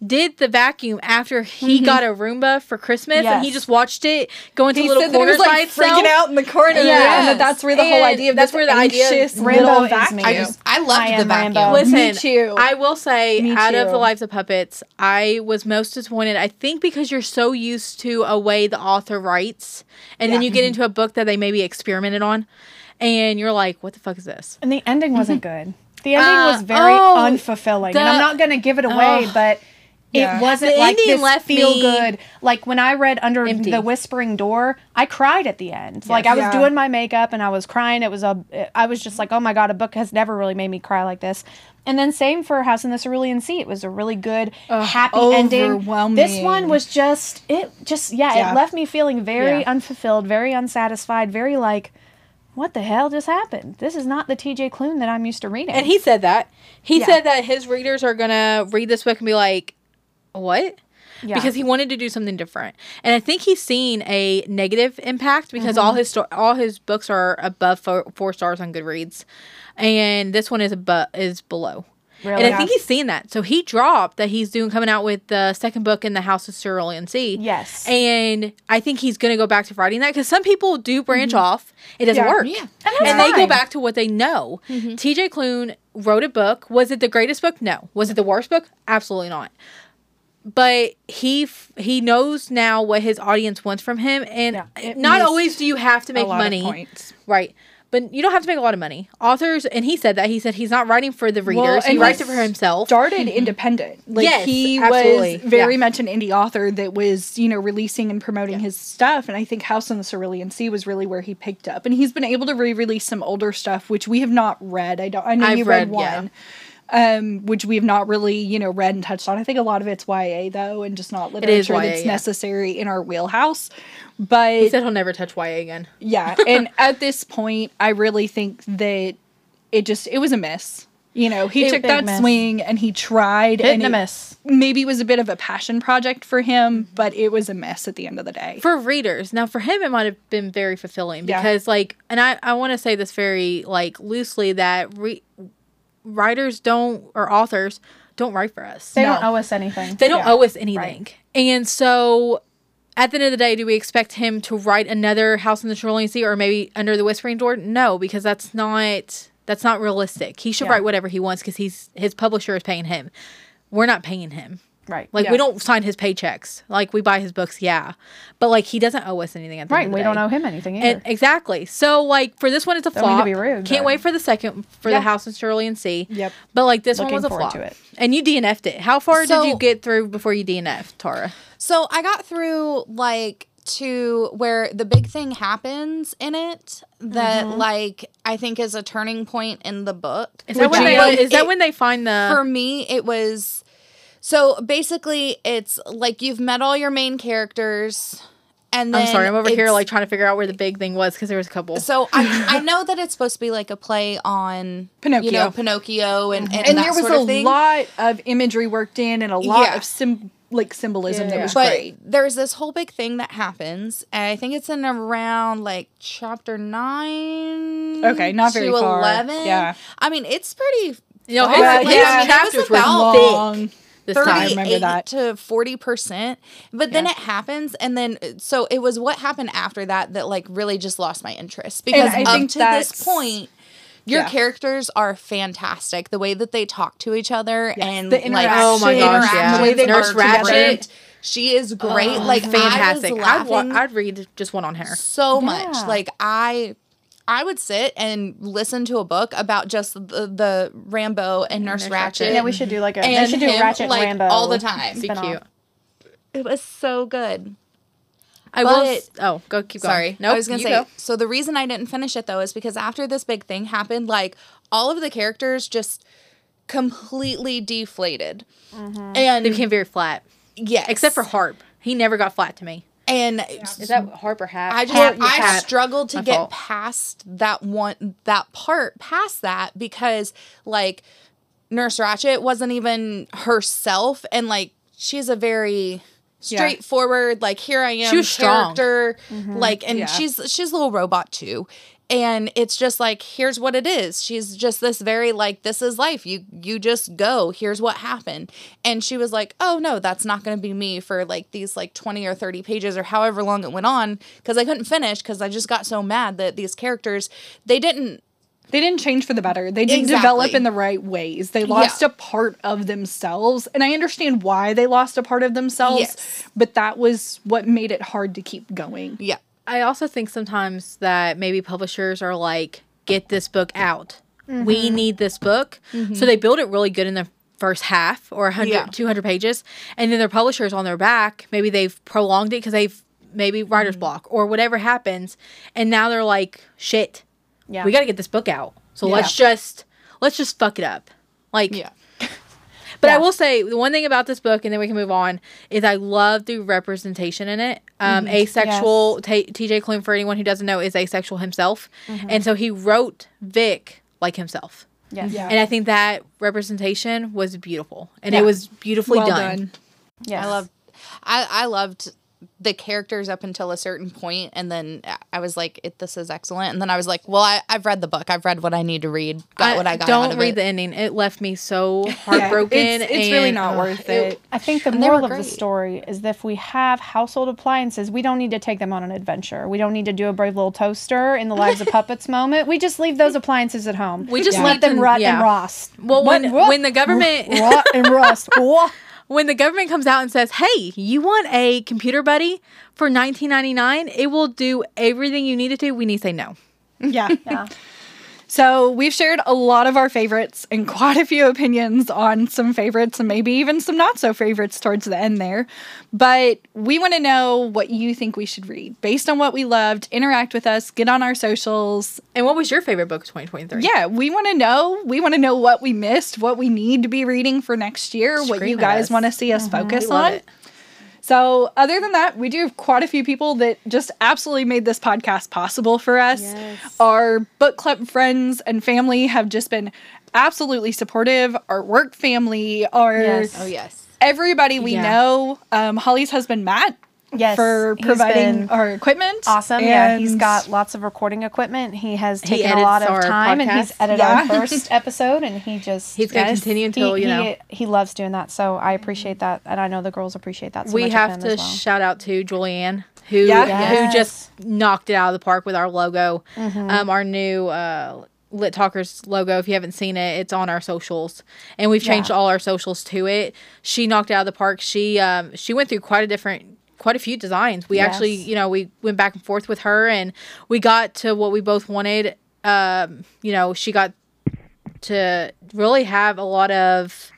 did the vacuum after he got a Roomba for Christmas, and he just watched it go into He little said that it corners was by itself. freaking out in the corner, Yes. and that that's where the whole idea of that's where the idea of anxious Rambo little is vacuum. I just I loved I the vacuum. Rambo. Listen, Me too. I will say, Me out of the lives of puppets, I was most disappointed. I think because you're so used to a way the author writes, and then you get into a book that they maybe experimented on, and you're like, "What the fuck is this?" And the ending wasn't good. The ending Uh, was very oh, unfulfilling. and I'm not going to give it away, Ugh. but Yeah. it wasn't The like this left feel me good. Like when I read Under empty. the Whispering Door, I cried at the end. Like I was Yeah. doing my makeup and I was crying. It was a I was just like, "Oh my god, a book has never really made me cry like this." And then same for House in the Cerulean Sea. It was a really good happy ending. This one was just it just yeah, Yeah. it left me feeling very unfulfilled, very unsatisfied, very like what the hell just happened? This is not the TJ Klune that I'm used to reading. And he said that. He Yeah. said that his readers are gonna read this book and be like, "What?" Yeah. Because he wanted to do something different, and I think he's seen a negative impact because all Mm-hmm. his sto- all his books are above four, four stars on Goodreads, and this one is above is below. Really? And I think he's seen that, so he dropped that he's doing coming out with the second book in the House of Cerulean Sea. Yes. and I think he's gonna go back to writing that because some people do branch off, it doesn't Yeah. work, Yeah. And and they go back to what they know. TJ Klune wrote a book. Was it the greatest book? No. Was it the worst book? Absolutely not. But he f- he knows now what his audience wants from him, and Yeah, not always do you have to make money, right? But you don't have to make a lot of money. Authors, and he said that he said he's not writing for the readers; he and writes he it for himself. Started mm-hmm. independent. Like Yes, he absolutely. was very Yeah. much an indie author that was, you know, releasing and promoting his stuff. And I think House on the Cerulean Sea was really where he picked up. And he's been able to re-release some older stuff, which we have not read. I don't. I know I've you read, read, yeah. one. Um, which we have not really, you know, read and touched on. I think a lot of it's YA though, and just not literature YA, that's yeah. necessary in our wheelhouse. But He said he'll never touch YA again. yeah, [laughs] and at this point, I really think that it just it was a miss. You know, he It- took that miss. swing and he tried, Hit and and a it miss. maybe was a bit of a passion project for him, but it was a mess at the end of the day. for readers now for him it might have been very fulfilling Yeah. because like and i i want to say this very like loosely that re- writers don't or authors don't write for us They No. don't owe us anything. they don't Yeah. owe us anything and so at the end of the day do we expect him to write another house in the Cerulean sea or maybe under the whispering door no because that's not that's not realistic he should Yeah. write whatever he wants because he's his publisher is paying him we're not paying him right. like Yeah. we don't sign his paychecks like we buy his books yeah but like he doesn't owe us anything at the right. end of the We don't owe him anything either. And exactly. So like for this one, it's a Don't mean to be rude, Can't wait for the second for Yeah. the House in Cerulean Sea. Yep. But like this Looking one was a forward flop. to it. And you DNF'd it. How far So- did you get through before you DNF'd, Tara? So I got through like to where the big thing happens in it that Mm-hmm. like I think is a turning point in the book. Is that when they was- is that it- when they find the for me it was so basically it's like you've met all your main characters And then I'm sorry, I'm over here like trying to figure out where the big thing was because there was a couple. So I, I [laughs] know that it's supposed to be like a play on Pinocchio, You Pinocchio. know, Pinocchio and, mm-hmm. and, and that there was sort of a thing. lot of imagery worked in and a lot Yeah. of sim- like symbolism Yeah, that was but great. there's this whole big thing that happens. and I think it's in around like chapter nine. Okay, not very to far. eleven. Yeah. I mean, it's pretty. you know, far. his, Yeah, his yeah. chapters It was were about thick Long. This time. I remember Thirty-eight that. to forty percent, but then it happens, and then uh, so it was what happened after that that like really just lost my interest because I up think to this point, your Yeah. characters are fantastic. The way that they talk to each other and The like Oh my gosh, yeah. The way they Nurse Ratched. great. She is great. Oh, like fantastic. I was I'd, wa- I'd read just one on her. so much. Like I I would sit and listen to a book about just the, the Rambo and Nurse, Nurse Ratched. Ratchet. Yeah, we should do like a. they And should do him, Ratchet like, Rambo all the time. Be spin-off. cute. It was so good. I will. But- s- Oh, go keep going. Sorry. Nope, I was gonna say go. so the reason I didn't finish it though is because after this big thing happened, like all of the characters just completely deflated. Mm-hmm. And they became very flat, Yeah, except for Harp. He never got flat to me. And Is that Harp or Hat? I just Hat, I Hat. struggled to My get fault. past that one that part past that because like Nurse Ratched wasn't even herself and like she's a very straightforward like here I am She was strong. character mm-hmm. like and Yeah. she's she's a little robot too and it's just like here's what it is she's just this very like this is life you you just go here's what happened and she was like oh no that's not going to be me for like these like 20 or 30 pages or however long it went on because i couldn't finish because i just got so mad that these characters they didn't They didn't change for the better. They didn't Exactly. develop in the right ways. They lost Yeah. a part of themselves. And I understand why they lost a part of themselves, Yes. but that was what made it hard to keep going. yeah I also think sometimes that maybe publishers are like, get this book out. Mm-hmm. We need this book. So they build it really good in the first half or 100, Yeah. 200 pages. And then their publishers on their back, maybe they've prolonged it because they've maybe writer's Mm-hmm. block or whatever happens. And now they're like, shit, Yeah. we got to get this book out. So let's just, let's just fuck it up. Like, yeah [laughs] But I will say the one thing about this book, and then we can move on, is I love the representation in it. Um, Mm-hmm. Asexual. T- T.J. Klune, for anyone who doesn't know, is asexual himself, Mm-hmm. and so he wrote Vic like himself. Yes. Yeah. And I think that representation was beautiful, and Yeah. it was beautifully well done. done. Yes. I loved I I loved the characters up until a certain point and then I was like it, this is excellent and then I was like well I, I've read the book I've read what I need to read got what I got don't out of read it. the ending. It left me so [laughs] heartbroken. it's, it's really not uh, worth it. I think the And they were moral of the story is that if we have household appliances, we don't need to take them on an adventure. We don't need to do a brave little toaster in the lives of [laughs] puppets moment. We just leave those appliances at home. We just let them rot yeah. and rust. Well, What- when when the government rot and rust. [laughs] Wha- when the government comes out and says, "Hey, you want a computer buddy for 19.99? It will do everything you need it to." We need to say no. Yeah. [laughs] Yeah. So we've shared a lot of our favorites and [laughs] quite a few opinions on some favorites and maybe even some not so favorites towards the end there. But we want to know what you think we should read based on what we loved. Interact with us, get on our socials. And what was your favorite book of 2023? Yeah, we want to know. We want to know what we missed, what we need to be reading for next year, what you guys want to see us mm-hmm. focus We love on. it. So, other than that, we do have quite a few people that just absolutely made this podcast possible for us. Yes. Our book club friends and family have just been absolutely supportive. Our work family, our Yes. oh yes everybody we Yeah. know. Um, Holly's husband Matt Yes, for providing our equipment. Awesome. yeah, he's got lots of recording equipment. He has He taken a lot of our time and he's edited Yeah. our first [laughs] episode and he just He's gonna Yes. continue until he, you know. he, he loves doing that. So I appreciate that and I know the girls appreciate that so we much have to well. shout out to Julianne who Yeah. who just knocked it out of the park with our logo, Mm-hmm. um, our new uh, Lit Talkers logo. If you haven't seen it, it's on our socials, and we've changed Yeah. all our socials to it. She knocked it out of the park. She um, she went through quite a different. Quite a few designs. We actually, you know, we went back and forth with her, and we got to what we both wanted. Um, you know, she got to really have a lot of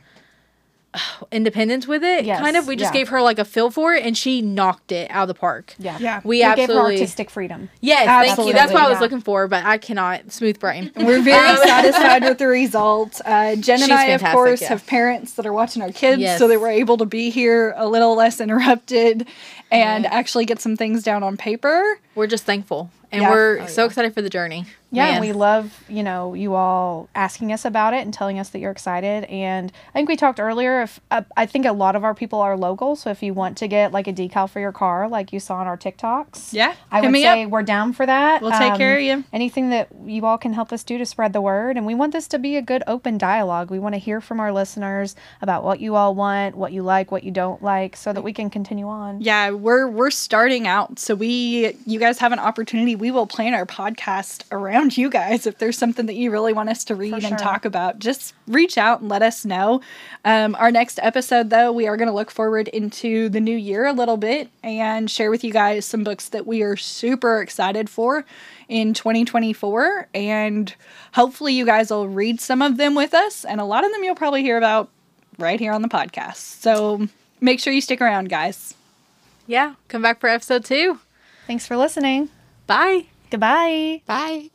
[sighs] independence with it. Yes, Kind of. We just yeah. gave her like a feel for it, and she knocked it out of the park. Yeah. Yeah. We, We, gave her artistic freedom. yes, thank you. That's what I was looking for, but I cannot. Smooth brain. [laughs] We're very satisfied with the [laughs] result. Uh, Jen She's and I, of course, yeah. have parents that are watching our kids, Yes. so they we're able to be here a little less interrupted and actually get some things down on paper. We're just thankful, and Yeah. we're so excited for the journey. Yeah, Man. and we love, you know, you all asking us about it and telling us that you're excited. And I think we talked earlier. If uh, I think a lot of our people are local, so if you want to get like a decal for your car, like you saw on our TikToks, Yeah, I hit would say up. we're down for that. Um, We'll take care of you. Anything that you all can help us do to spread the word, and we want this to be a good open dialogue. We want to hear from our listeners about what you all want, what you like, what you don't like, so that we can continue on. Yeah, we're we're starting out, so we you guys have an opportunity. We will plan our podcast around you guys. If there's something that you really want us to read sure. and talk about, just reach out and let us know. Um, our next episode, though, we are going to look forward into the new year a little bit and share with you guys some books that we are super excited for in 2024, and hopefully you guys will read some of them with us, and a lot of them you'll probably hear about right here on the podcast. So make sure you stick around, guys. Yeah, come back for episode two. Thanks for listening. Bye. Goodbye. Bye.